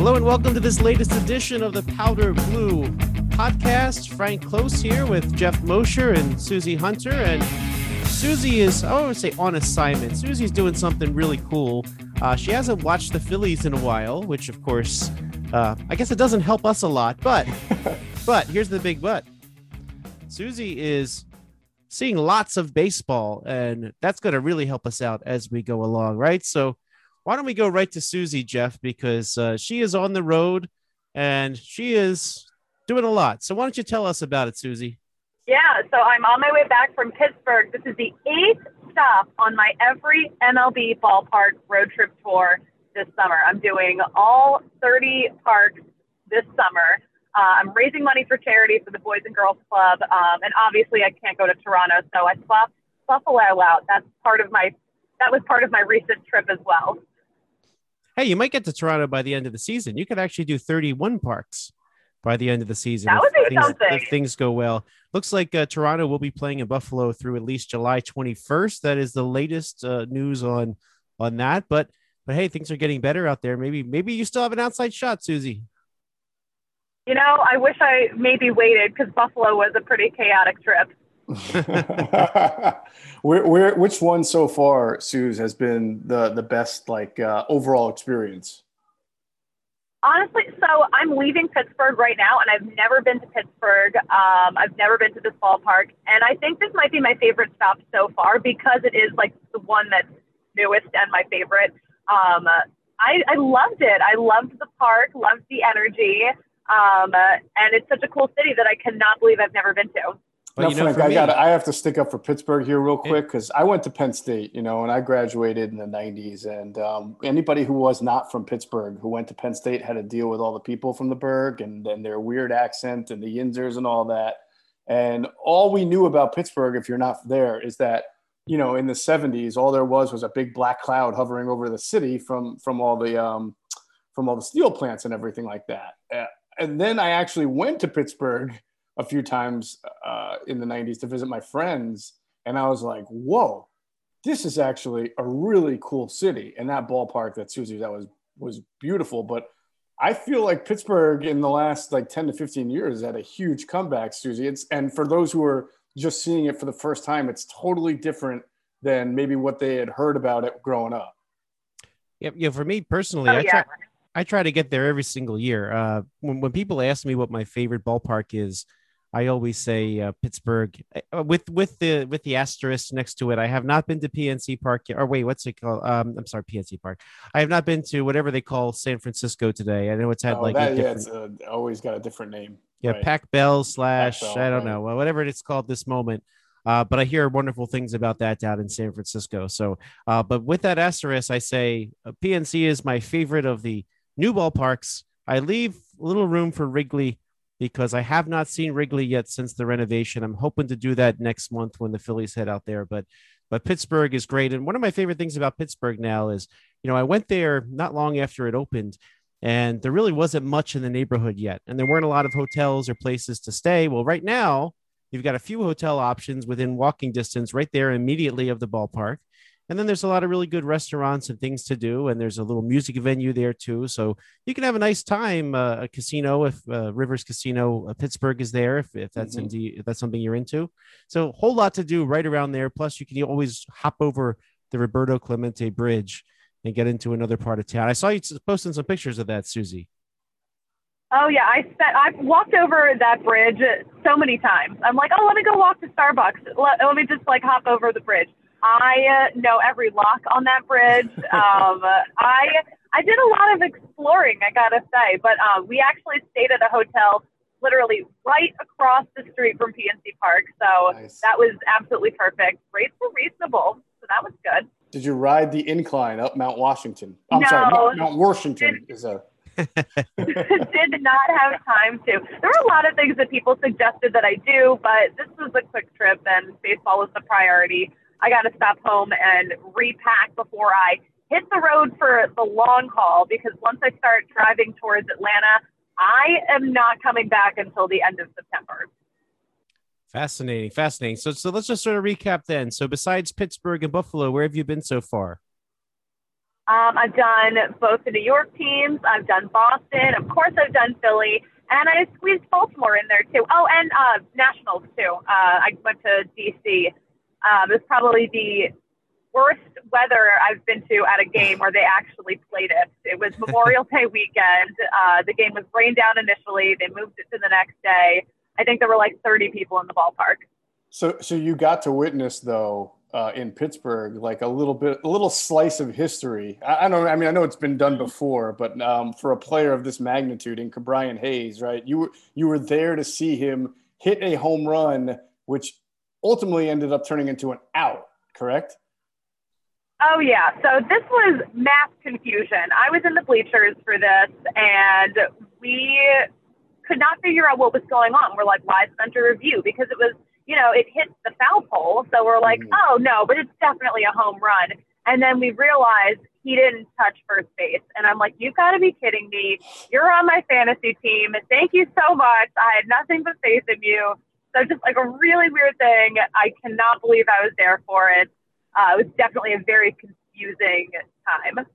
Hello and welcome to this latest edition of the Powder Blue podcast. Frank Klose here with Jeff Mosher and Susie Hunter. And Susie is, I would say, on assignment. Susie's doing something really cool. Uh, she hasn't watched the Phillies in a while, which, of course, uh, I guess it doesn't help us a lot. But, but here's the big but. Susie is seeing lots of baseball, and that's going to really help us out as we go along, right? So, why don't we go right to Susie, Jeff, because uh, she is on the road and she is doing a lot. So why don't you tell us about it, Susie? Yeah, so I'm on my way back from Pittsburgh. This is the eighth stop on my every MLB ballpark road trip tour this summer. I'm doing all 30 parks this summer. Uh, I'm raising money for charity for the Boys and Girls Club, um, and obviously I can't go to Toronto, so I swapped Buffalo out. That's part of my that was part of my recent trip as well hey, you might get to Toronto by the end of the season. You could actually do 31 parks by the end of the season. That would be things, something. If things go well. Looks like uh, Toronto will be playing in Buffalo through at least July 21st. That is the latest uh, news on on that. But but hey, things are getting better out there. Maybe maybe you still have an outside shot, Susie. You know, I wish I maybe waited because Buffalo was a pretty chaotic trip. where, where, which one so far, Suze, has been the the best like uh, overall experience? Honestly, so I'm leaving Pittsburgh right now, and I've never been to Pittsburgh. Um, I've never been to this ballpark, and I think this might be my favorite stop so far because it is like the one that's newest and my favorite. Um, I, I loved it. I loved the park, loved the energy, um, and it's such a cool city that I cannot believe I've never been to. Well, now, Frank, I got I have to stick up for Pittsburgh here real quick because I went to Penn State, you know, and I graduated in the '90s. And um, anybody who was not from Pittsburgh who went to Penn State had to deal with all the people from the Burgh and then their weird accent and the Yinzers and all that. And all we knew about Pittsburgh, if you're not there, is that you know in the '70s, all there was was a big black cloud hovering over the city from from all the um, from all the steel plants and everything like that. Uh, and then I actually went to Pittsburgh a few times uh, in the 90s to visit my friends. And I was like, whoa, this is actually a really cool city. And that ballpark that Susie that was was beautiful. But I feel like Pittsburgh in the last like 10 to 15 years had a huge comeback, Susie. It's and for those who are just seeing it for the first time, it's totally different than maybe what they had heard about it growing up. Yeah, yeah. For me personally, Oh, I yeah. try I try to get there every single year. Uh, when when people ask me what my favorite ballpark is, I always say uh, Pittsburgh uh, with with the with the asterisk next to it. I have not been to PNC Park yet. Or wait, what's it called? Um, I'm sorry, PNC Park. I have not been to whatever they call San Francisco today. I know it's had Oh, like that, a yeah, different, it's uh always got a different name. yeah, right. Pac Bell slash Bell, I don't right. know whatever it's called this moment. Uh, but I hear wonderful things about that down in San Francisco. So, uh, but with that asterisk, I say uh, PNC is my favorite of the new ballparks. I leave a little room for Wrigley because I have not seen Wrigley yet since the renovation. I'm hoping to do that next month when the Phillies head out there. But but Pittsburgh is great. And one of my favorite things about Pittsburgh now is, you know, I went there not long after it opened, and there really wasn't much in the neighborhood yet. And there weren't a lot of hotels or places to stay. Well, right now, you've got a few hotel options within walking distance right there immediately of the ballpark. And then there's a lot of really good restaurants and things to do. And there's a little music venue there too. So you can have a nice time. Uh, a casino, if uh, Rivers Casino uh, Pittsburgh is there, if, if that's Mhm. indeed, if that's something you're into. So a whole lot to do right around there. Plus, you can always hop over the Roberto Clemente Bridge and get into another part of town. I saw you posting some pictures of that, Susie. Oh yeah, I spent. I've walked over that bridge so many times. I'm like, oh, let me go walk to Starbucks. Let, let me just like hop over the bridge. I uh, know every lock on that bridge. Um, I I did a lot of exploring, I gotta say. But um, we actually stayed at a hotel literally right across the street from PNC Park, so Nice. that was absolutely perfect. Rates were reasonable, so that was good. Did you ride the incline up Mount Washington? I'm sorry, No. Mount, Mount Washington is a did not have time to. There were a lot of things that people suggested that I do, but this was a quick trip and baseball was the priority. I got to stop home and repack before I hit the road for the long haul because once I start driving towards Atlanta, I am not coming back until the end of September. Fascinating, fascinating. So, so let's just sort of recap then. So, besides Pittsburgh and Buffalo, where have you been so far? Um, I've done both the New York teams. I've done Boston. Of course, I've done Philly. And I squeezed Baltimore in there too. Oh, and uh, Nationals too. Uh, I went to DC. Um, it was probably the worst weather I've been to at a game where they actually played it. It was Memorial Day weekend. Uh, the game was rained down initially. They moved it to the next day. I think there were like 30 people in the ballpark. So, so you got to witness though uh, in Pittsburgh, like a little bit, a little slice of history. I, I don't. I mean, I know it's been done before, but um, for a player of this magnitude, in Brian Hayes, right? You were you were there to see him hit a home run, which ultimately ended up turning into an out. Correct? Oh yeah. So this was mass confusion. I was in the bleachers for this, and we could not figure out what was going on. We're like, why is it under review? Because it was you know, it hit the foul pole. So we're like, mm-hmm. oh no, but it's definitely a home run. And then we realized he didn't touch first base. And I'm like, you've got to be kidding me. You're on my fantasy team. Thank you so much. I had nothing but faith in you. So just like a really weird thing. I cannot believe I was there for it. Uh, it was definitely a very confusing time.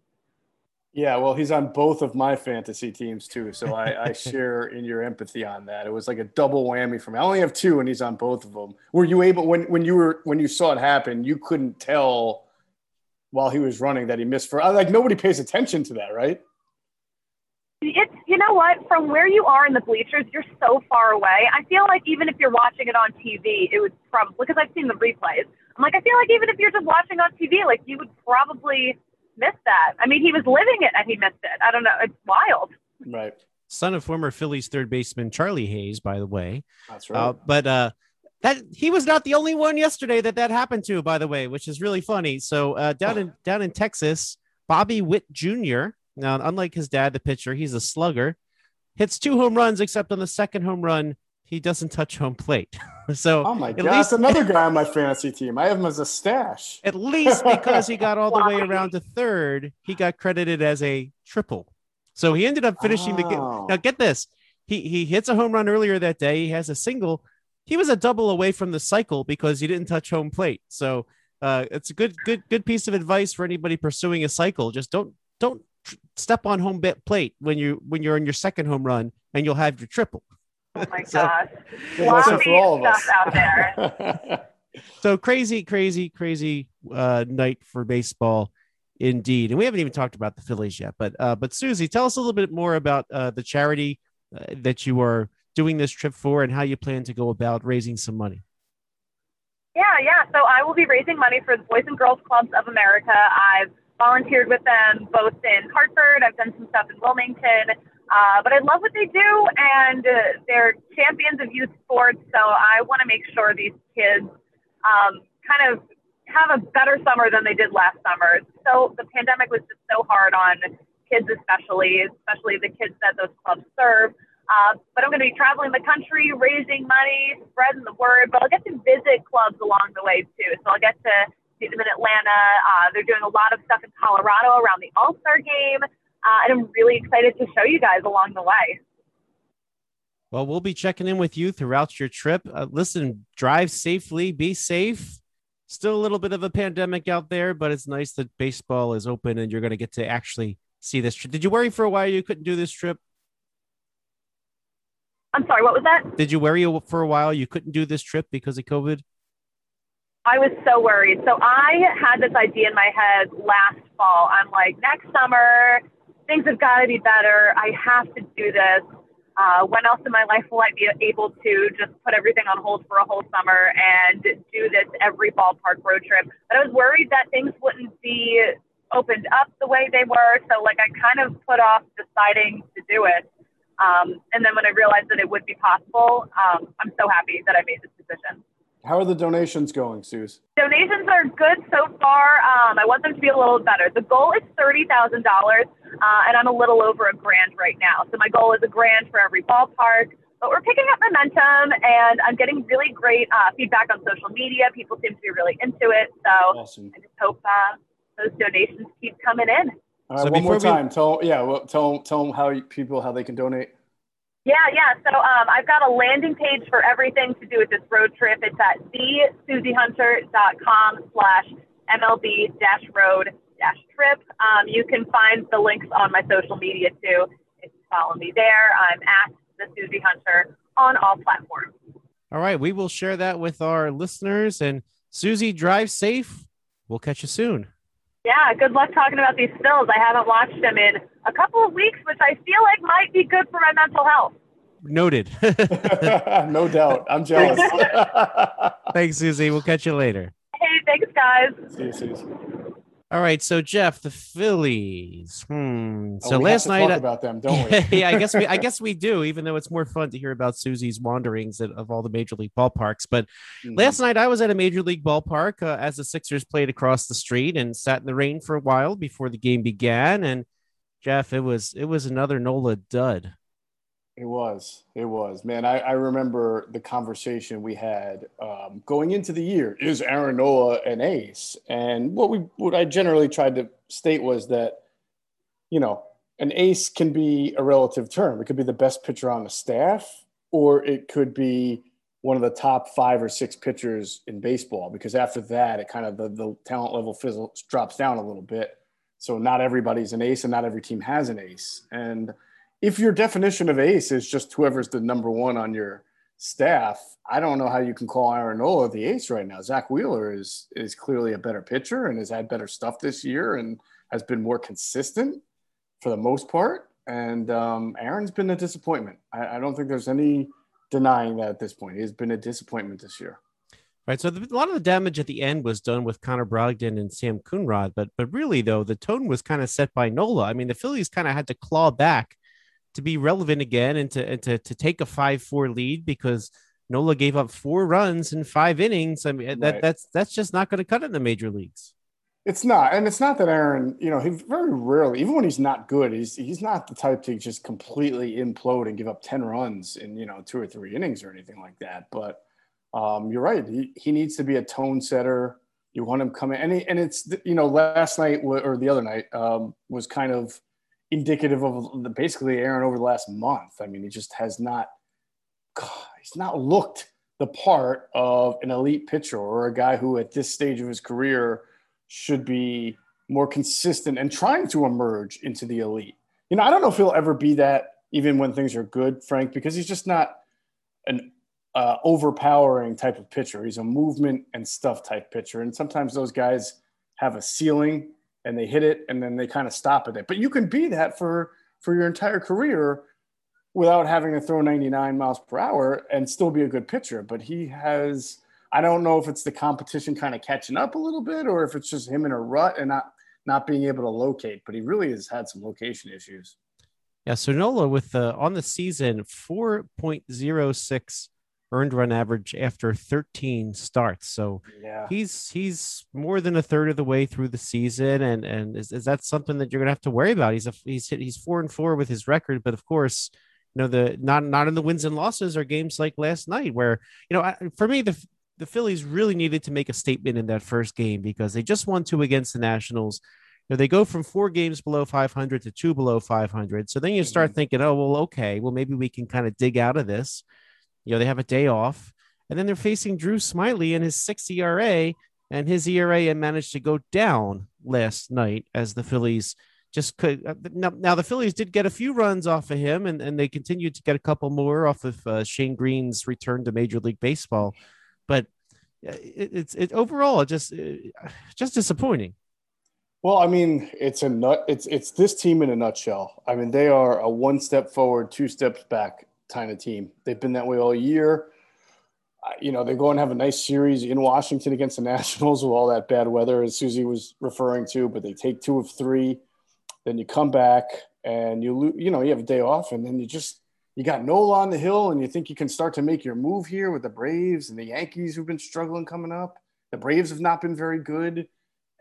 Yeah, well, he's on both of my fantasy teams too, so I, I share in your empathy on that. It was like a double whammy for me. I only have two, and he's on both of them. Were you able when when you were when you saw it happen? You couldn't tell while he was running that he missed for like nobody pays attention to that, right? It's you know what from where you are in the bleachers, you're so far away. I feel like even if you're watching it on TV, it would probably because I've seen the replays. I'm like I feel like even if you're just watching on TV, like you would probably miss that. I mean, he was living it and he missed it. I don't know. It's wild. Right. Son of former Phillies third baseman Charlie Hayes, by the way. That's right. Uh, but uh, that he was not the only one yesterday that that happened to, by the way, which is really funny. So uh, down in down in Texas, Bobby Witt Jr. Now, unlike his dad, the pitcher, he's a slugger. Hits two home runs, except on the second home run, he doesn't touch home plate. so oh my god, least, another guy on my fantasy team. I have him as a stash. At least because he got all the way around to third, he got credited as a triple. So he ended up finishing oh. the game. Now get this. He he hits a home run earlier that day. He has a single. He was a double away from the cycle because he didn't touch home plate. So uh, it's a good good good piece of advice for anybody pursuing a cycle. Just don't don't step on home plate when you when you're on your second home run and you'll have your triple. Oh my so, gosh. Lots for all of us. out there. so crazy, crazy, crazy uh, night for baseball indeed. And we haven't even talked about the Phillies yet, but uh, but Susie, tell us a little bit more about uh, the charity uh, that you are doing this trip for and how you plan to go about raising some money. Yeah, yeah. So I will be raising money for the Boys and Girls Clubs of America. I've volunteered with them both in Hartford. I've done some stuff in Wilmington. Uh, but I love what they do, and uh, they're champions of youth sports. So I want to make sure these kids um, kind of have a better summer than they did last summer. So the pandemic was just so hard on kids, especially, especially the kids that those clubs serve. Uh, but I'm going to be traveling the country, raising money, spreading the word. But I'll get to visit clubs along the way too. So I'll get to see them in Atlanta. Uh, they're doing a lot of stuff in Colorado around the All Star game. Uh, and I'm really excited to show you guys along the way. Well, we'll be checking in with you throughout your trip. Uh, listen, drive safely, be safe. Still a little bit of a pandemic out there, but it's nice that baseball is open and you're going to get to actually see this trip. Did you worry for a while you couldn't do this trip? I'm sorry, what was that? Did you worry for a while you couldn't do this trip because of COVID? I was so worried. So I had this idea in my head last fall. I'm like, next summer, things have got to be better. I have to do this. Uh, when else in my life will I be able to just put everything on hold for a whole summer and do this every ballpark road trip? But I was worried that things wouldn't be opened up the way they were. So, like, I kind of put off deciding to do it. Um, and then when I realized that it would be possible, um, I'm so happy that I made this decision. How are the donations going, Suze? Donations are good so far. Um, I want them to be a little better. The goal is thirty thousand dollars, uh, and I'm a little over a grand right now. So my goal is a grand for every ballpark. But we're picking up momentum, and I'm getting really great uh, feedback on social media. People seem to be really into it. So awesome. I just hope uh, those donations keep coming in. All right, so one more time. We... Tell yeah, well, tell tell them how people how they can donate. Yeah, yeah. So um, I've got a landing page for everything to do with this road trip. It's at thesusiehunter.com slash MLB dash road dash trip. Um, you can find the links on my social media too. If you follow me there, I'm at the Susie Hunter on all platforms. All right, we will share that with our listeners. And Susie, drive safe. We'll catch you soon. Yeah, good luck talking about these Phils. I haven't watched them in a couple of weeks, which I feel like might be good for my mental health. Noted. no doubt. I'm jealous. thanks, Susie. We'll catch you later. Hey, thanks, guys. See you, Susie. All right, so Jeff, the Phillies. Hmm. Oh, So we last have to night, talk about them, don't we? yeah, I guess we, I guess we do. Even though it's more fun to hear about Susie's wanderings at, of all the major league ballparks. But Mhm. last night I was at a major league ballpark uh, as the Sixers played across the street and sat in the rain for a while before the game began. And Jeff, it was it was another Nola dud. It was. It was. Man, I, I remember the conversation we had um, going into the year. Is Aaron Nola an ace? And what we what I generally tried to state was that, you know, an ace can be a relative term. It could be the best pitcher on the staff, or it could be one of the top five or six pitchers in baseball. Because after that, it kind of the, the talent level fizzles drops down a little bit. So not everybody's an ace, and not every team has an ace. And if your definition of ace is just whoever's the number one on your staff, I don't know how you can call Aaron Nola the ace right now. Zack Wheeler is is clearly a better pitcher and has had better stuff this year and has been more consistent for the most part. And um, Aaron's been a disappointment. I, I don't think there's any denying that at this point. He's been a disappointment this year. Right. So the, a lot of the damage at the end was done with Connor Brogdon and Sam Coonrod, but but really though the tone was kind of set by Nola. I mean the Phillies kind of had to claw back to be relevant again and to and to, to take a five four lead because Nola gave up four runs in five innings. I mean that Right. that's that's just not going to cut it in the major leagues. It's not, and it's not that Aaron. You know, he very rarely, even when he's not good, he's he's not the type to just completely implode and give up ten runs in you know two or three innings or anything like that. But um, you're right. He he needs to be a tone setter. You want him coming, and he, and it's you know last night or the other night um, was kind of indicative of the, basically Aaron over the last month. I mean, he just has not. He's not looked the part of an elite pitcher or a guy who at this stage of his career should be more consistent and trying to emerge into the elite. You know, I don't know if he'll ever be that even when things are good, Frank, because he's just not an uh, overpowering type of pitcher. He's a movement and stuff type pitcher. And sometimes those guys have a ceiling and they hit it and then they kind of stop at it. But you can be that for for your entire career without having to throw 99 miles per hour and still be a good pitcher. But he has I don't know if it's the competition kind of catching up a little bit or if it's just him in a rut and not not being able to locate, but he really has had some location issues. Yeah, so Nola with the on the season 4.06 earned run average after 13 starts. So Yeah. he's he's more than a third of the way through the season, and and is, is that something that you're gonna have to worry about? He's a he's hit, he's four and four with his record, but of course, you know the not not in the wins and losses are games like last night where you know I, for me the the Phillies really needed to make a statement in that first game because they just won two against the Nationals. You know, they go from four games below 500 to two below 500. So then you start mm-hmm. thinking, oh, well, okay, well, maybe we can kind of dig out of this. You know, they have a day off, and then they're facing Drew Smyly and his six ERA, and his ERA managed to go down last night as the Phillies just could. uh, Now, now the Phillies did get a few runs off of him, and, and they continued to get a couple more off of uh, Shane Greene's return to Major League Baseball, but uh, it, it's it overall just uh, just disappointing. Well, I mean, it's a nut. It's it's this team in a nutshell. I mean, they are a one step forward, two steps back kind of team. They've been that way all year. You know, they go and have a nice series in Washington against the Nationals with all that bad weather, as Susie was referring to. But they take two of three, then you come back and you you know you have a day off, and then you just you got Nola on the hill, and you think you can start to make your move here with the Braves and the Yankees who've been struggling coming up. The Braves have not been very good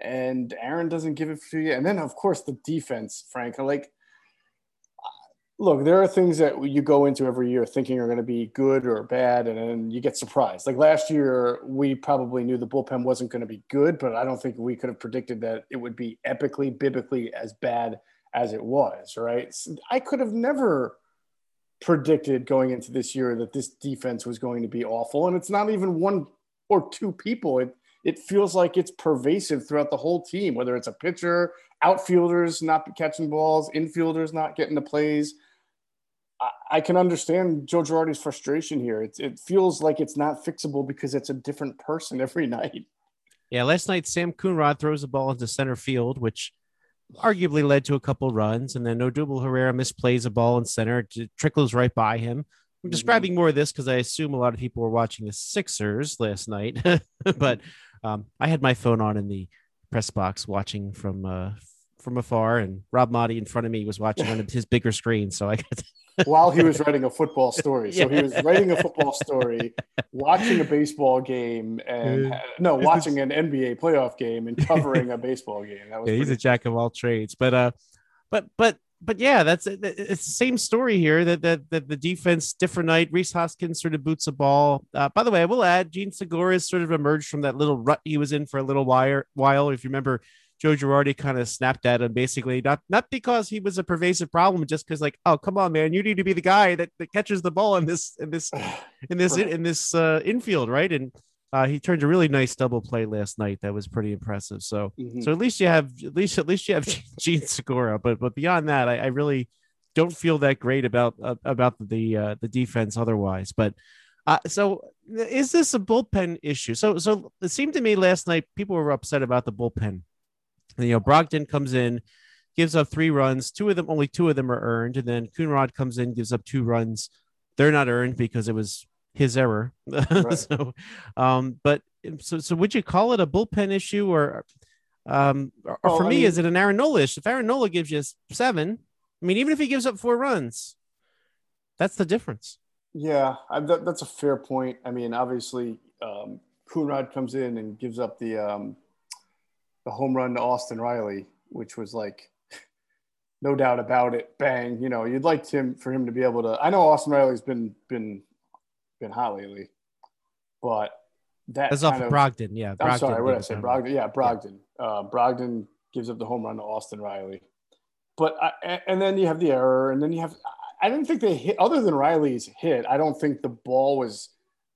and Aaron doesn't give it to you. And then, of course, the defense, Frank. Like, look, there are things that you go into every year thinking are going to be good or bad, and then you get surprised. Like last year, we probably knew the bullpen wasn't going to be good, but I don't think we could have predicted that it would be epically, biblically as bad as it was. Right? I could have never predicted going into this year that this defense was going to be awful, and it's not even one or two people. It it feels like it's pervasive throughout the whole team, whether it's a pitcher, outfielders not catching balls, infielders not getting the plays. I, I can understand Joe Girardi's frustration here. It, it feels like it's not fixable because it's a different person every night. Yeah, last night Sam Coonrod throws the ball into center field, which arguably led to a couple runs, and then Odubel Herrera misplays a ball in center, trickles right by him. I'm mm-hmm. describing more of this because I assume a lot of people were watching the Sixers last night, but um, I had my phone on in the press box watching from uh, from afar, and Rob Maaddi in front of me was watching on his bigger screen, so I got. While he was writing a football story, so he was writing a football story, watching a baseball game, and no, watching an NBA playoff game and covering a baseball game. That was yeah, he's a jack of all trades, but uh, but but but yeah, that's it's the same story here. That that, that the defense different night. Rhys Hoskins sort of boots a ball. Uh, by the way, I will add, Jean Segura sort of emerged from that little rut he was in for a little while. While if you remember, Joe Girardi kind of snapped at him basically, not not because he was a pervasive problem, just because like, oh come on, man, you need to be the guy that, that catches the ball in this in this in this in, in this uh, infield, right? And uh, he turned a really nice double play last night. That was pretty impressive. So, mm-hmm. so at least you have at least at least you have Jean Segura. But but beyond that, I, I really don't feel that great about uh, about the uh, the defense otherwise. But uh, so is this a bullpen issue? So so it seemed to me last night people were upset about the bullpen. You know, Brogdon comes in, gives up three runs. Two of them, only two of them are earned, and then Coonrod comes in, gives up two runs. They're not earned because it was his error. Right. so, um, but so so would you call it a bullpen issue or, um, or well, for I me, mean, is it an Aaron Nola issue? If Aaron Nola gives you seven, I mean, even if he gives up four runs, that's the difference. Yeah, I, that, that's a fair point. I mean, obviously, um, Coonrod comes in and gives up the um, the home run to Austin Riley, which was like no doubt about it. Bang, you know, you'd like him for him to be able to. I know Austin Riley's been been been hot lately, but that that's off of, Brogdon. Yeah, Brogdon I'm sorry, what did I say? Brogdon. Yeah, Brogdon. Yeah. Uh, Brogdon gives up the home run to Austin Riley, but I, and then you have the error, and then you have. I didn't think they hit other than Riley's hit. I don't think the ball was,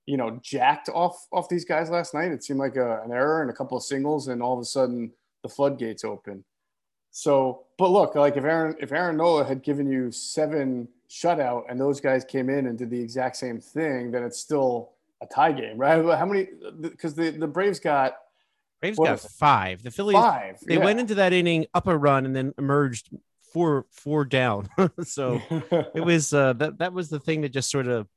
you know, jacked off off these guys last night. It seemed like a, an error and a couple of singles, and all of a sudden the floodgates open. So, but look, like if Aaron if Aaron Nola had given you seven shutout and those guys came in and did the exact same thing, then it's still a tie game, right? How many? Because the the Braves got Braves got five. The Phillies five. They yeah. went into that inning up a run and then emerged four four down. so it was uh, that that was the thing that just sort of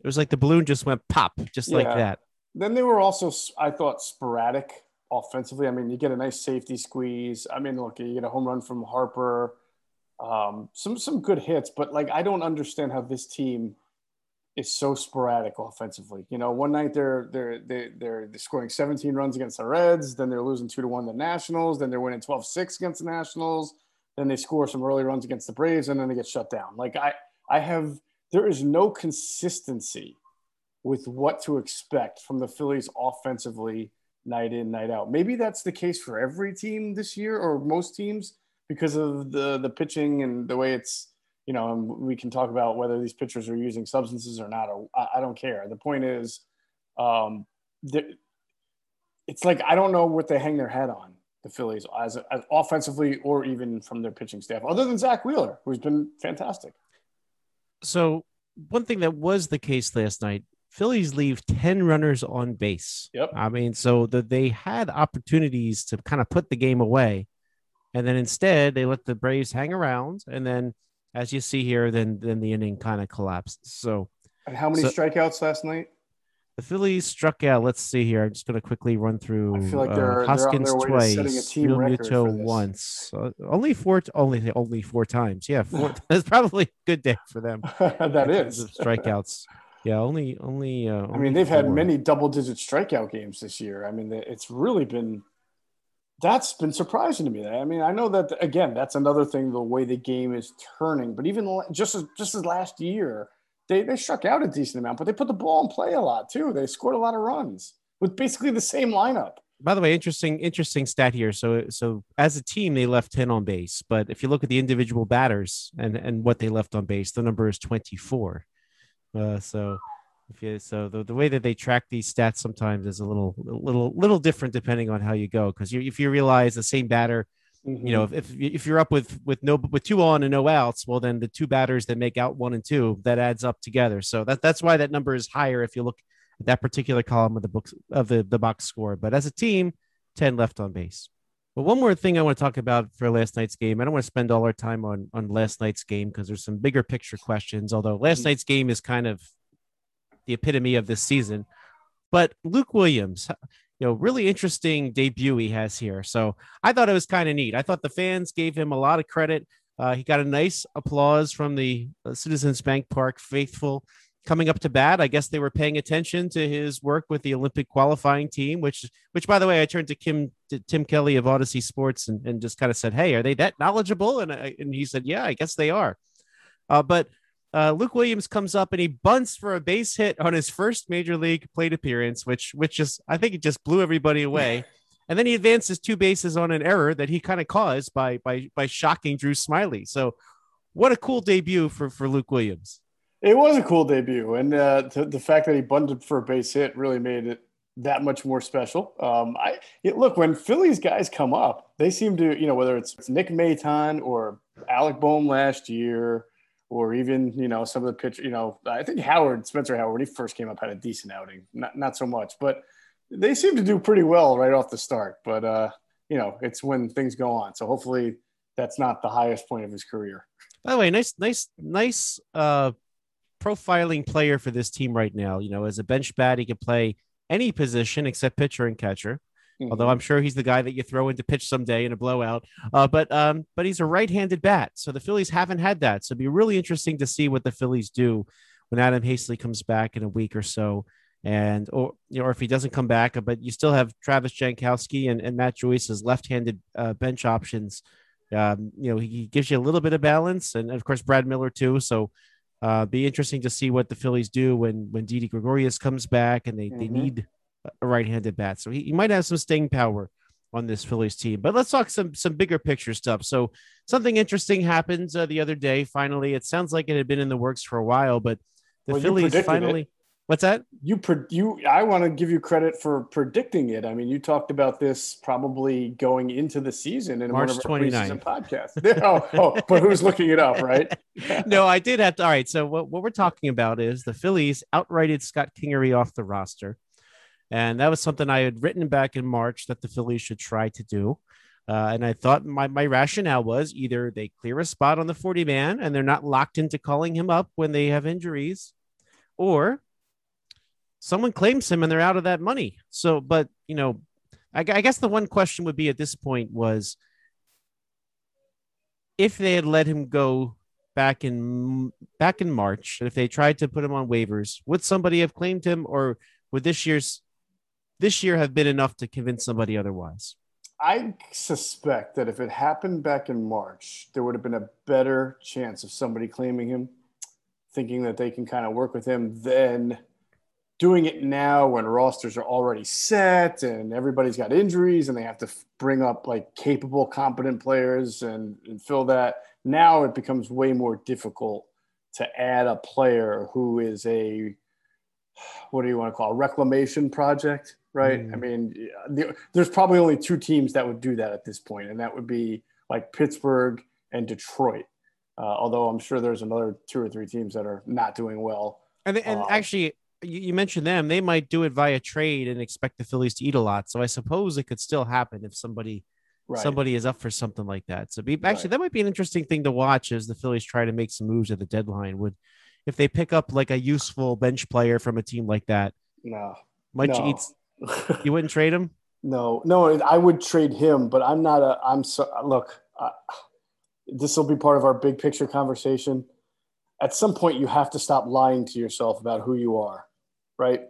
it was like the balloon just went pop just yeah. like that. Then they were also I thought sporadic offensively. I mean, you get a nice safety squeeze. I mean, look, you get a home run from Harper um, some some good hits, but like I don't understand how this team is so sporadic offensively. You know, one night they're they're they, they're, they're scoring 17 runs against the Reds, then they're losing two to one the Nationals, then they're winning 12-6 against the Nationals, then they score some early runs against the Braves, and then they get shut down. Like I I have there is no consistency with what to expect from the Phillies offensively night in night out. Maybe that's the case for every team this year or most teams because of the the pitching and the way it's you know we can talk about whether these pitchers are using substances or not or I, I don't care the point is um it's like I don't know what they hang their head on the Phillies as, as offensively or even from their pitching staff other than Zack Wheeler who's been fantastic so one thing that was the case last night Phillies leave 10 runners on base. Yep. I mean, so that they had opportunities to kind of put the game away. And then instead, they let the Braves hang around. And then, as you see here, then then the inning kind of collapsed. So, and how many so, strikeouts last night? The Phillies struck out. Let's see here. I'm just going to quickly run through. I feel like they're, uh, Hoskins they're twice, Realmuto once. Uh, only four. Only only four times. Yeah, four. that's probably a good day for them. that is strikeouts. Yeah, only only. Uh, I mean, they've four. had many double-digit strikeout games this year. I mean, it's really been that's been surprising to me. I mean, I know that again, that's another thing the way the game is turning. But even just as just as last year, they they struck out a decent amount, but they put the ball in play a lot too. They scored a lot of runs with basically the same lineup. By the way, interesting interesting stat here. So so as a team, they left ten on base, but if you look at the individual batters and and what they left on base, the number is twenty four. Uh, so You, so the, the way that they track these stats sometimes is a little little little different depending on how you go because you, if you realize the same batter mm-hmm. you know if, if if you're up with with no with two on and no outs well then the two batters that make out one and two that adds up together so that that's why that number is higher if you look at that particular column of the books of the the box score but as a team 10 left on base but one more thing I want to talk about for last night's game. I don't want to spend all our time on on last night's game because there's some bigger picture questions. Although last mm-hmm. night's game is kind of the epitome of this season. But Luke Williams, you know, really interesting debut he has here. So I thought it was kind of neat. I thought the fans gave him a lot of credit. Uh, he got a nice applause from the uh, Citizens Bank Park faithful coming up to bat. I guess they were paying attention to his work with the Olympic qualifying team, which, which by the way, I turned to Kim, to Tim Kelly of Audacy Sports and, and just kind of said, "Hey, are they that knowledgeable?" And I, and he said, "Yeah, I guess they are." Uh, but uh, Luke Williams comes up and he bunts for a base hit on his first major league plate appearance, which which just I think it just blew everybody away. and then he advances two bases on an error that he kind of caused by by by shocking Drew Smyly. So, what a cool debut for for Luke Williams. It was a cool debut, and uh, the fact that he bunted for a base hit really made it that much more special. Um, I it, look when Phillies guys come up, they seem to you know whether it's Nick Maton or Alec Bohm last year or even you know some of the pitch. You know, I think Howard Spencer Howard when he first came up had a decent outing, not not so much, but they seem to do pretty well right off the start. But uh, you know, it's when things go on. So hopefully that's not the highest point of his career. By the way, nice, nice, nice uh, profiling player for this team right now. You know, as a bench bat, he can play any position except pitcher and catcher. Mm-hmm. Although I'm sure he's the guy that you throw into pitch someday in a blowout. Uh, but um, but he's a right-handed bat, so the Phillies haven't had that. So it'd be really interesting to see what the Phillies do when Adam Haseley comes back in a week or so, and or you know, or if he doesn't come back. But you still have Travis Jankowski and, and Matt Joyce as left-handed uh, bench options. Um, you know, he gives you a little bit of balance, and of course Brad Miller too. So uh, be interesting to see what the Phillies do when when Didi Gregorius comes back and they, mm-hmm. they need a right-handed bat. So he, he might have some staying power on this Phillies team. But let's talk some some bigger picture stuff. So something interesting happened uh, the other day. Finally, it sounds like it had been in the works for a while, but the well, Phillies finally. It. What's that? You pre- you I want to give you credit for predicting it. I mean, you talked about this probably going into the season in March one of our 29th. podcast. oh, oh, but who's looking it up, right? no, I did have to. All right. So what, what we're talking about is the Phillies outrighted Scott Kingery off the roster. And that was something I had written back in March that the Phillies should try to do. Uh, and I thought my, my rationale was either they clear a spot on the 40 man and they're not locked into calling him up when they have injuries, or someone claims him and they're out of that money. So, but, you know, I, I guess the one question would be at this point was if they had let him go back in back in March, and if they tried to put him on waivers, would somebody have claimed him, or would this year's this year have been enough to convince somebody otherwise? I suspect that if it happened back in March, there would have been a better chance of somebody claiming him, thinking that they can kind of work with him, than doing it now when rosters are already set and everybody's got injuries and they have to bring up like capable, competent players and, and fill that. Now it becomes way more difficult to add a player who is a what do you want to call a reclamation project right? Mm. I mean, the, there's probably only two teams that would do that at this point, and that would be like Pittsburgh and Detroit. Uh, although I'm sure there's another two or three teams that are not doing well. And, and uh, actually, you, you, mentioned them; they might do it via trade and expect the Phillies to eat a lot. So I suppose it could still happen if somebody right. somebody is up for something like that. So be, actually, right. that might be an interesting thing to watch as the Phillies try to make some moves at the deadline. Would if they pick up like a useful bench player from a team like that? No, might no. you eat you wouldn't trade him? No, no, I would trade him, but I'm not a. I'm so look. Uh, this will be part of our big picture conversation. At some point, you have to stop lying to yourself about who you are, right?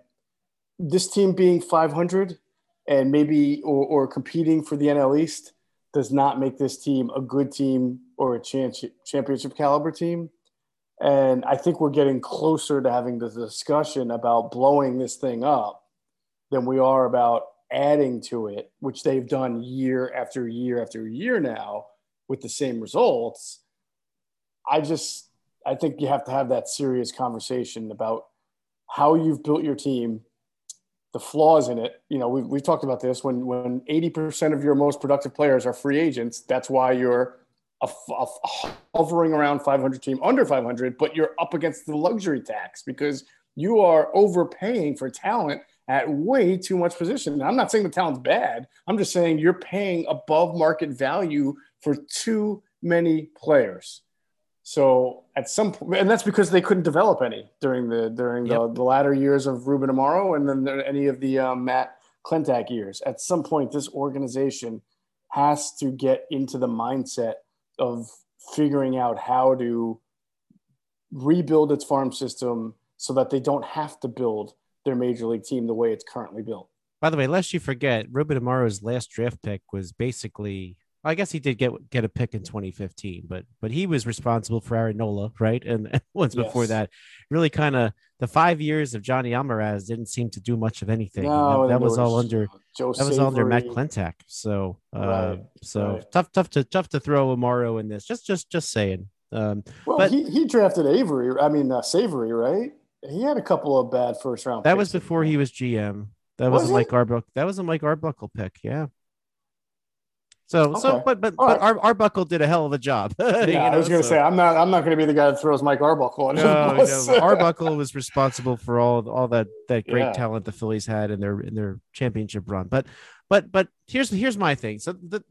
This team being 500 and maybe or, or competing for the NL East does not make this team a good team or a championship caliber team. And I think we're getting closer to having the discussion about blowing this thing up than we are about adding to it, which they've done year after year after year now with the same results. I just, I think you have to have that serious conversation about how you've built your team, the flaws in it. You know, we've, we've talked about this when when 80% of your most productive players are free agents. That's why you're a, a, hovering around 500 team, under 500, but you're up against the luxury tax because you are overpaying for talent at way too much position. Now, I'm not saying the talent's bad. I'm just saying you're paying above market value for too many players. So at some point, and that's because they couldn't develop any during the during the, yep. the latter years of Ruben Amaro and then any of the uh, Matt Klentak years. At some point, this organization has to get into the mindset of figuring out how to rebuild its farm system so that they don't have to build their major league team the way it's currently built. By the way, lest you forget, Ruben Amaro's last draft pick was basically I guess he did get get a pick in 2015, but but he was responsible for Aaron Nola, right? And, and once yes. before that, really kind of the five years of Johnny Almaraz didn't seem to do much of anything. No, that, that was all under Joe that was all under Matt Klentak. So uh, right. so right. tough tough to tough to throw Amaro in this. Just just just saying. Um, well, but, he, he drafted Avery. I mean uh, Savory, right? He had a couple of bad first round. That was before he was GM. That was, was Mike Arbuckle. That was a Mike Arbuckle pick. Yeah. So, okay. so, but, but, All but right. Arbuckle did a hell of a job. yeah, know, I was going to so. say, I'm not, I'm not going to be the guy that throws Mike Arbuckle. No, no, Arbuckle was responsible for all, all that, that great yeah. talent the Phillies had in their, in their championship run. But, but, but here's, here's my thing. So the,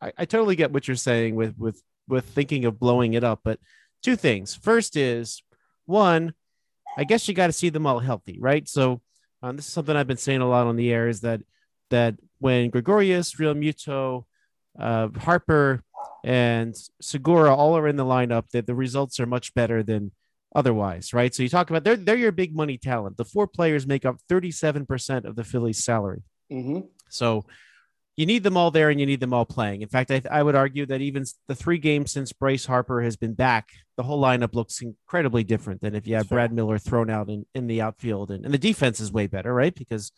I, I totally get what you're saying with, with, with thinking of blowing it up. But two things. First is one, I guess you got to see them all healthy, right? So um, this is something I've been saying a lot on the air is that, that when Gregorius, Realmuto, uh, Harper and Segura all are in the lineup, that the results are much better than otherwise, right? So you talk about they're they're your big money talent. The four players make up 37% of the Phillies' salary. Mm-hmm. So you need them all there and you need them all playing. In fact, I, I would argue that even the three games since Bryce Harper has been back, the whole lineup looks incredibly different than if you had Brad Miller thrown out in, in the outfield. And, and the defense is way better, right? Because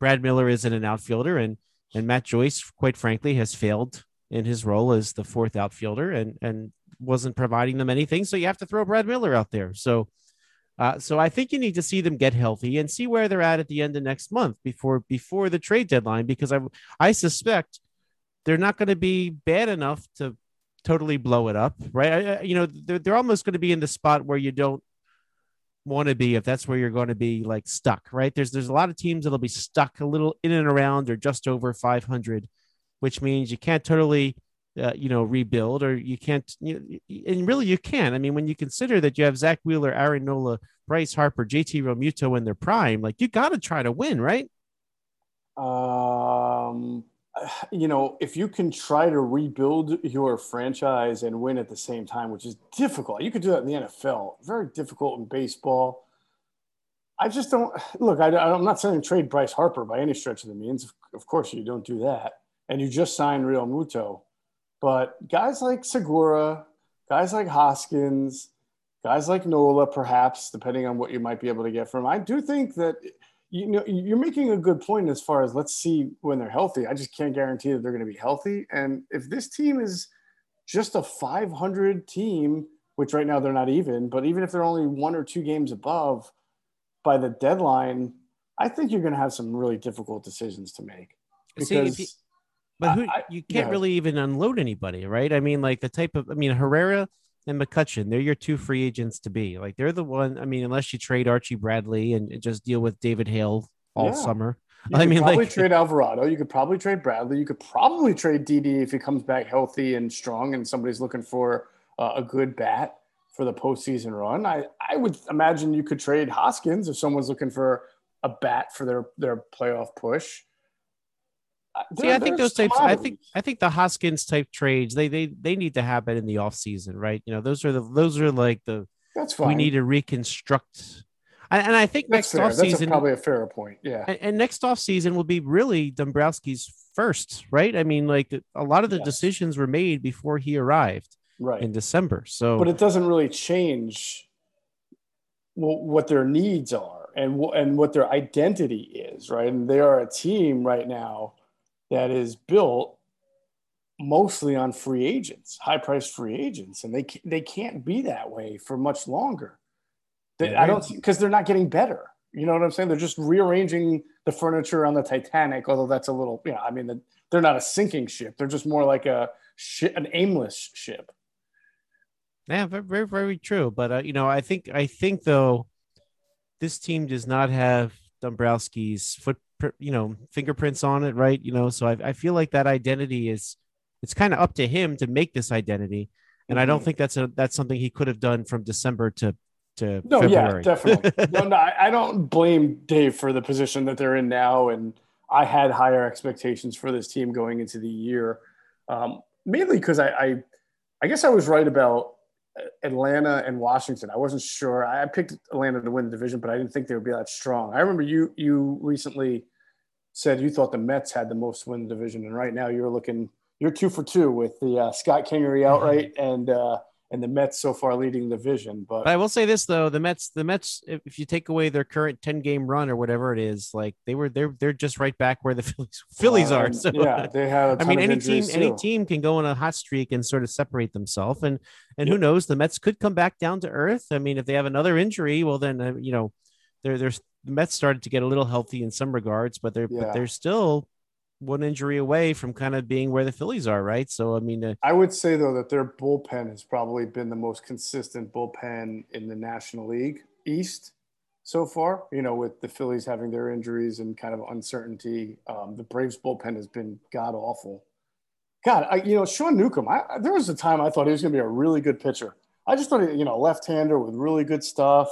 Brad Miller isn't an outfielder and and Matt Joyce, quite frankly, has failed in his role as the fourth outfielder and and wasn't providing them anything. So you have to throw Brad Miller out there. So uh, so I think you need to see them get healthy and see where they're at at the end of next month before before the trade deadline because I I suspect they're not going to be bad enough to totally blow it up, right? I, you know, they're, they're almost going to be in the spot where you don't want to be if that's where you're going to be like stuck, right? There's there's a lot of teams that'll be stuck a little in and around or just over 500, which means you can't totally uh, you know rebuild or you can't you and really you can. I mean, when you consider that you have Zack Wheeler, Aaron Nola, Bryce Harper, JT Realmuto in their prime, like you got to try to win, right? Um you know, if you can try to rebuild your franchise and win at the same time, which is difficult, you could do that in the NFL. Very difficult in baseball. I just don't look. I, am not saying trade Bryce Harper by any stretch of the means. Of course, you don't do that, and you just signed Realmuto. But guys like Segura, guys like Hoskins, guys like Nola, perhaps depending on what you might be able to get from. I do think that you know you're making a good point as far as let's see when they're healthy. I just can't guarantee that they're going to be healthy. And if this team is just a 500 team which right now they're not even but even if they're only one or two games above by the deadline i think you're going to have some really difficult decisions to make. Because See, but who I, you can't yeah. really even unload anybody right i mean like the type of i mean herrera and McCutchen, they're your two free agents to be. Like they're the one. I mean, unless you trade Archie Bradley and just deal with David Hale all yeah. summer. You I mean, probably like, trade Alvarado. You could probably trade Bradley. You could probably trade Didi if he comes back healthy and strong, and somebody's looking for uh, a good bat for the postseason run. I I would imagine you could trade Hoskins if someone's looking for a bat for their their playoff push. See, I think those types. I think I think the Hoskins type trades they they they need to happen in the off season, right? You know, those are the those are like the. That's fine. We need to reconstruct, and, I think That's next fair. off season probably a fair point. Yeah, and, and, next off season will be really Dombrowski's first, right? I mean, like a lot of the yes. decisions were made before he arrived, right in December. So, but it doesn't really change what their needs are and and what their identity is, right? And they are a team right now that is built mostly on free agents, high priced free agents, and they they can't be that way for much longer. They, I don't because they're not getting better. You know what I'm saying? They're just rearranging the furniture on the Titanic, although that's a little, you know, I mean, they're not a sinking ship. They're just more like a ship, an aimless ship. Yeah, very, very, very true. But uh, you know, I think, I think though, this team does not have Dombrowski's foot, you know, fingerprints on it, right? You know, so I, I feel like that identity is, it's kind of up to him to make this identity, and mm-hmm. I don't mm-hmm. think that's a that's something he could have done from December to to no, February. yeah, definitely. no, no, I don't blame Dave for the position that they're in now, and I had higher expectations for this team going into the year, um, mainly because I, I, I guess I was right about Atlanta and Washington. I wasn't sure. I picked Atlanta to win the division, but I didn't think they would be that strong. I remember you you recently said you thought the Mets had the most win the division, and right now you're looking you're two for two with the uh, Scott Kingery outright and uh, and the Mets so far leading the division. But, but, I will say this though, the Mets, the Mets, if you take away their current 10 game run or whatever it is, like they were they're they're just right back where the Phillies Phillies uh, are. So yeah, they have I mean any team too. any team can go on a hot streak and sort of separate themselves. And and who knows, the Mets could come back down to earth. I mean, if they have another injury, well then uh, you know, they're they're the Mets started to get a little healthy in some regards, but they're yeah. but they're still one injury away from kind of being where the Phillies are, right? So I mean, uh, I would say though that their bullpen has probably been the most consistent bullpen in the National League East so far. You know, with the Phillies having their injuries and kind of uncertainty, um, the Braves bullpen has been god awful. God, I, you know, Sean Newcomb. I, there was a time I thought he was going to be a really good pitcher. I just thought, he, you know, left-hander with really good stuff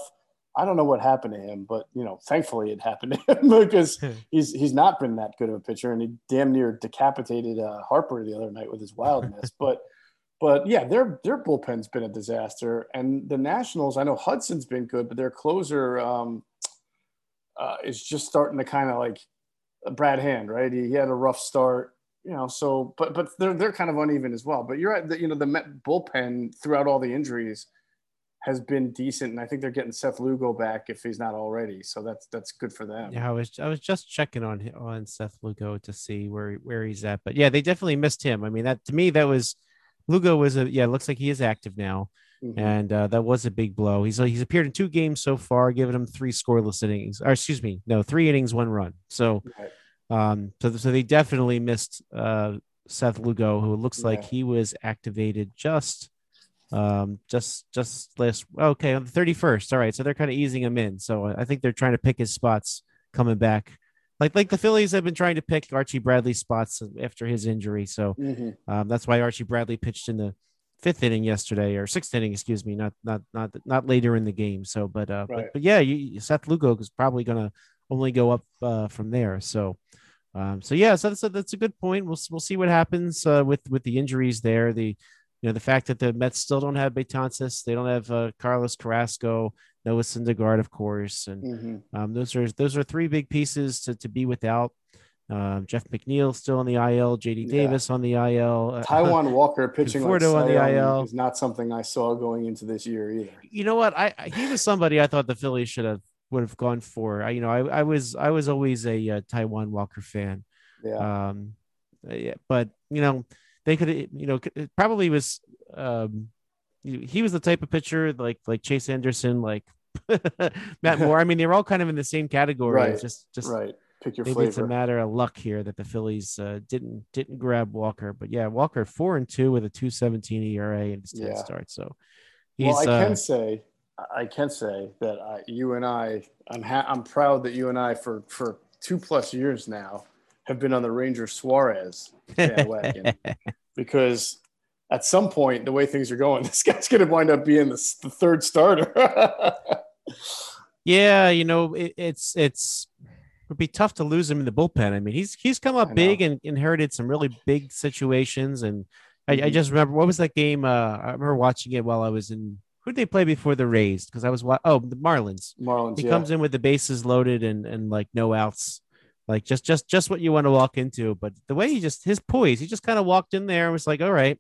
I don't know what happened to him, but you know, thankfully it happened to him because he's he's not been that good of a pitcher, and he damn near decapitated uh, Harper the other night with his wildness. but but yeah, their their bullpen's been a disaster, and the Nationals. I know Hudson's been good, but their closer um, uh, is just starting to kind of like Brad Hand, right? He, he had a rough start, you know. So, but but they're they're kind of uneven as well. But you're right. The, you know, the Met bullpen throughout all the injuries has been decent, and I think they're getting Seth Lugo back if he's not already. So that's that's good for them. Yeah, I was I was just checking on on Seth Lugo to see where where he's at, but yeah, they definitely missed him. I mean, that to me that was Lugo was a yeah, looks like he is active now, mm-hmm. and uh, that was a big blow. He's he's appeared in two games so far, giving him three scoreless innings, or excuse me, no, three innings, one run. So, right. um, so so they definitely missed uh Seth Lugo, who looks yeah. like he was activated just um just just last okay on the 31st all right so they're kind of easing him in so i think they're trying to pick his spots coming back like like the phillies have been trying to pick archie bradley spots after his injury so mm-hmm. um, that's why archie bradley pitched in the fifth inning yesterday or sixth inning excuse me not not not not later in the game so but uh right. but, but yeah you, seth lugo is probably gonna only go up uh, from there so um so yeah so that's a, that's a good point we'll, we'll see what happens uh, with with the injuries there the you know, the fact that the Mets still don't have Betances, they don't have uh, Carlos Carrasco, Noah Syndergaard, of course, and mm-hmm. um, those are those are three big pieces to, to be without. Um, Jeff McNeil still on the IL, JD yeah. Davis on the IL, uh, Walker pitching like on the IL is not something I saw going into this year either. You know what? I he was somebody I thought the Phillies should have would have gone for. I, you know, I, I was I was always a uh, Taijuan Walker fan. Yeah. Um, yeah, but you know they could you know probably was um he was the type of pitcher like like Chase Anderson like Matt Moore I mean they're all kind of in the same category right. just just right pick your maybe flavor. it's a matter of luck here that the Phillies uh, didn't didn't grab Walker but yeah Walker 4 and 2 with a 217 ERA and his 10 yeah. starts so well I can uh, say I can say that I, you and I I'm ha- I'm proud that you and I for for two plus years now have been on the Ranger Suarez bandwagon because at some point, the way things are going, this guy's going to wind up being the, the third starter. yeah, you know, it, it's it's it would be tough to lose him in the bullpen. I mean, he's he's come up big and inherited some really big situations. And I, mm-hmm. I, just remember what was that game? Uh, I remember watching it while I was in. Who did they play before the Rays? Because I was oh the Marlins. Marlins. He yeah. comes in with the bases loaded and and like no outs like just just just what you want to walk into. But the way he just his poise, he just kind of walked in there and was like, "All right,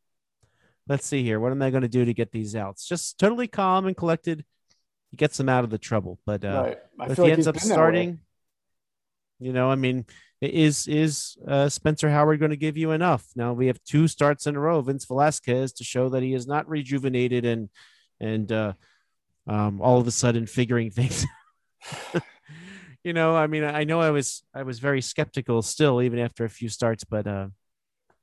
let's see here. What am I going to do to get these outs?" Just totally calm and collected. He gets them out of the trouble. But uh, right. if he like ends up starting, you know, I mean, is is uh, Spencer Howard going to give you enough? Now we have two starts in a row. Vince Velasquez to show that he is not rejuvenated and and uh, um, all of a sudden figuring things you know, I mean, I know I was I was very skeptical still, even after a few starts, but uh,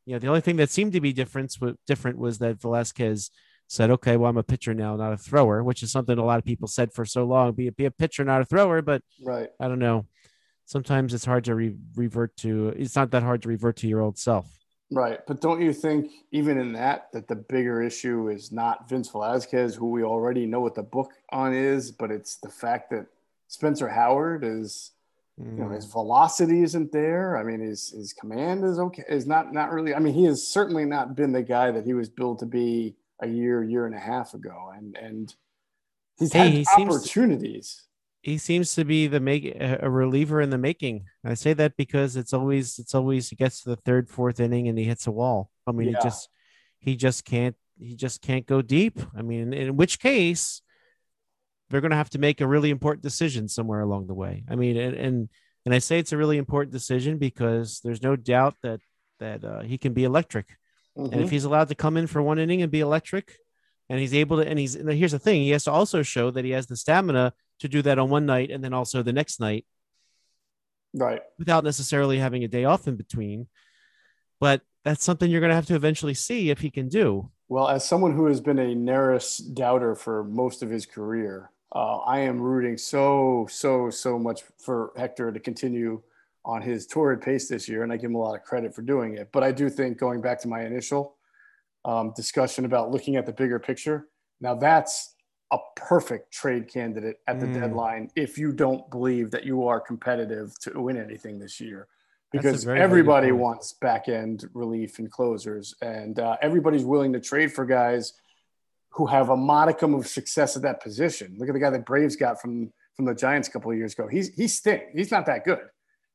you know, the only thing that seemed to be different different was that Velasquez said, "Okay, well, I'm a pitcher now, not a thrower," which is something a lot of people said for so long: be be a pitcher, not a thrower. But right, I don't know. Sometimes it's hard to re- revert to. It's not that hard to revert to your old self. Right, but don't you think even in that that the bigger issue is not Vince Velasquez, who we already know what the book on is, but it's the fact that Spencer Howard is, you know, his mm. velocity isn't there. I mean, his his command is okay, is not not really. I mean, he has certainly not been the guy that he was built to be a year, year and a half ago, and and he's hey, had he opportunities. Seems, he seems to be the make a reliever in the making. I say that because it's always it's always he gets to the third, fourth inning and he hits a wall. I mean, yeah. he just he just can't he just can't go deep. I mean, in which case they're going to have to make a really important decision somewhere along the way. I mean, and and, and I say it's a really important decision because there's no doubt that that uh, he can be electric, mm-hmm. and if mm-hmm. he's allowed to come in for one inning and be electric, and he's able to, and he's and here's the thing, he has to also show that he has the stamina to do that on one night and then also the next night, right, without necessarily having a day off in between. But that's something you're going to have to eventually see if he can do. Well, as someone who has been a Neris doubter for most of his career, uh, I am rooting so, so, so much for Hector to continue on his torrid pace this year, and I give him a lot of credit for doing it. But I do think going back to my initial um, discussion about looking at the bigger picture, now that's a perfect trade candidate at the mm. deadline if you don't believe that you are competitive to win anything this year. Because everybody wants back end relief and closers, and uh, everybody's willing to trade for guys who have a modicum of success at that position. Look at the guy that Braves got from from the Giants a couple of years ago. He's he's stink. He's not that good.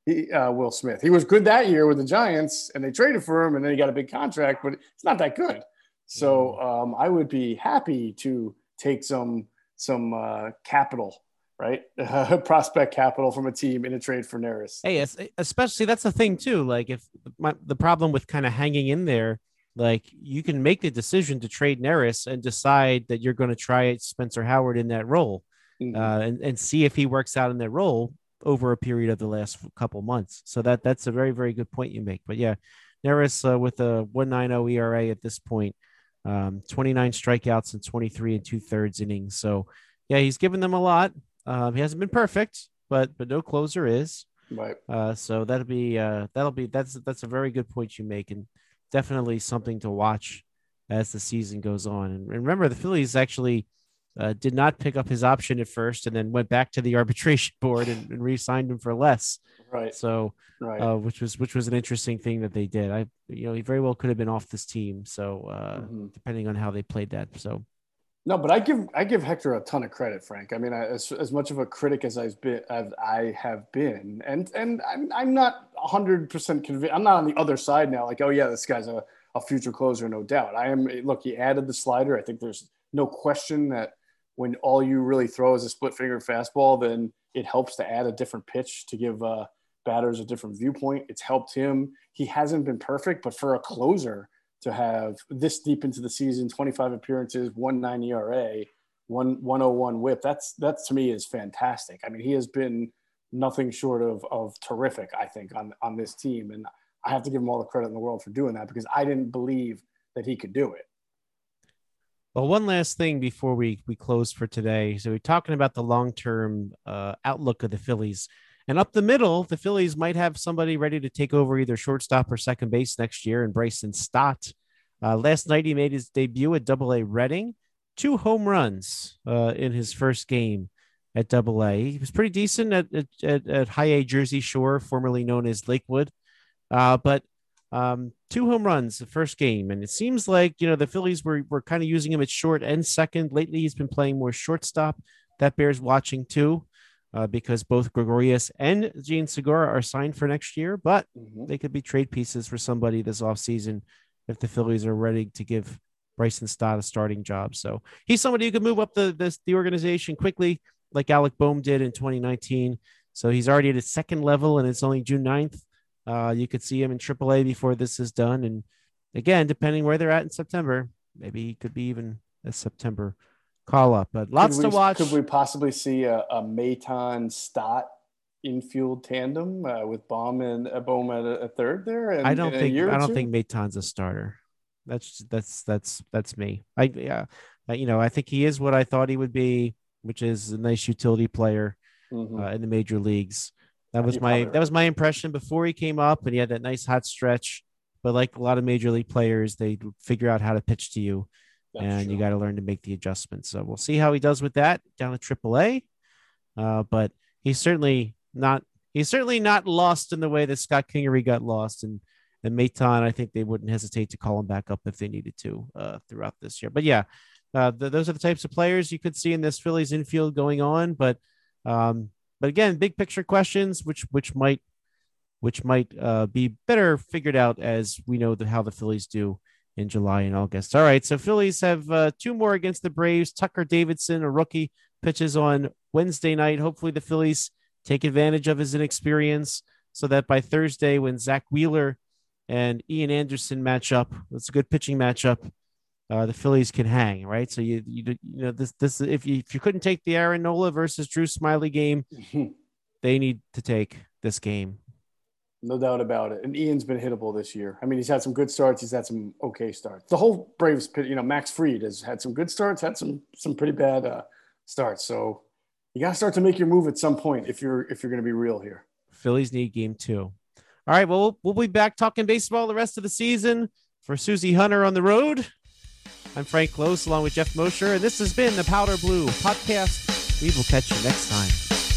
He, uh, Will Smith. He was good that year with the Giants, and they traded for him, and then he got a big contract, but it's not that good. So mm. um, I would be happy to take some some uh, capital, right? prospect capital from a team in a trade for Neris. Hey, especially that's the thing too. Like if my, the problem with kind of hanging in there like you can make the decision to trade Neris and decide that you're going to try Spencer Howard in that role mm-hmm. uh, and, and see if he works out in that role over a period of the last couple months. So that that's a very, very good point you make. But yeah, Neris uh, with a 190 ERA at this point, um, 29 strikeouts and 23 and two thirds innings. So yeah, he's given them a lot. Um, he hasn't been perfect, but but no closer is. Right. Uh, so that'll be uh, that'll be that's that's a very good point you make. And definitely something to watch as the season goes on. And remember, the Phillies actually uh, did not pick up his option at first, and then went back to the arbitration board and, and re-signed him for less. Right. So, right. Uh, which was which was an interesting thing that they did. I, you know, he very well could have been off this team. So, uh, mm-hmm. depending on how they played that. So. No, but I give I give Hector a ton of credit, Frank. I mean, as, as much of a critic as I've been, as I have been, and and I'm, I'm not 100 percent convinced. I'm not on the other side now. Like, oh yeah, this guy's a, a future closer, no doubt. I am. Look, he added the slider. I think there's no question that when all you really throw is a split finger fastball, then it helps to add a different pitch to give uh, batters a different viewpoint. It's helped him. He hasn't been perfect, but for a closer to have this deep into the season, 25 appearances, 1.9 ERA, one 101 whip. That's that's to me is fantastic. I mean, he has been nothing short of of terrific. I think on on this team, and I have to give him all the credit in the world for doing that because I didn't believe that he could do it. Well, one last thing before we we close for today. So we're talking about the long term uh, outlook of the Phillies. And up the middle, the Phillies might have somebody ready to take over either shortstop or second base next year. in Bryson Stott, uh, last night he made his debut at Double A Reading, two home runs uh, in his first game at Double A. He was pretty decent at, at, at High A Jersey Shore, formerly known as Lakewood, uh, but um, two home runs the first game. And it seems like you know the Phillies were were kind of using him at short and second. Lately, he's been playing more shortstop. That bears watching too uh, because both Gregorius and Jean Segura are signed for next year, but mm-hmm. they could be trade pieces for somebody this offseason if the Phillies are ready to give Bryson Stott a starting job. So he's somebody who could move up the, the, the organization quickly, like Alec Bohm did in 2019. So he's already at his second level, and it's only June 9th. Uh, you could see him in AAA before this is done. And again, depending where they're at in September, maybe he could be even a September call up. But lots we, to watch. Could we possibly see a, a Maton Stott infield tandem uh, with Bohm and Bohm at a, a third there? And, I don't think I don't two? think Maton's a starter. That's that's that's that's me. I yeah, you know I think he is what I thought he would be, which is a nice utility player mm-hmm. uh, in the major leagues. That was my that was my impression before he came up, and he had that nice hot stretch. But like a lot of major league players, they figure out how to pitch to you, That's and true. you got to learn to make the adjustments. So we'll see how he does with that down at AAA. Uh, but he's certainly not he's certainly not lost in the way that Scott Kingery got lost, and and Maton. I think they wouldn't hesitate to call him back up if they needed to uh, throughout this year. But yeah, uh, the, those are the types of players you could see in this Phillies infield going on. But um, but again, big picture questions, which which might which might uh, be better figured out as we know the, how the Phillies do in July and August. All right, so Phillies have uh, two more against the Braves. Tucker Davidson, a rookie, pitches on Wednesday night. Hopefully, the Phillies take advantage of his inexperience so that by Thursday, when Zack Wheeler and Ian Anderson match up, it's a good pitching matchup uh, the Phillies can hang, right? So you you you know this this if you if you couldn't take the Aaron Nola versus Drew Smyly game, they need to take this game. No doubt about it. And Ian's been hittable this year. I mean, he's had some good starts. He's had some okay starts. The whole Braves, you know, Max Fried has had some good starts, had some some pretty bad uh, starts. So you got to start to make your move at some point if you're if you're going to be real here. Phillies need game two. All right. Well, we'll be back talking baseball the rest of the season for Susie Hunter on the road. I'm Frank Klose along with Jeff Mosher, and this has been the Powder Blue Podcast. We will catch you next time.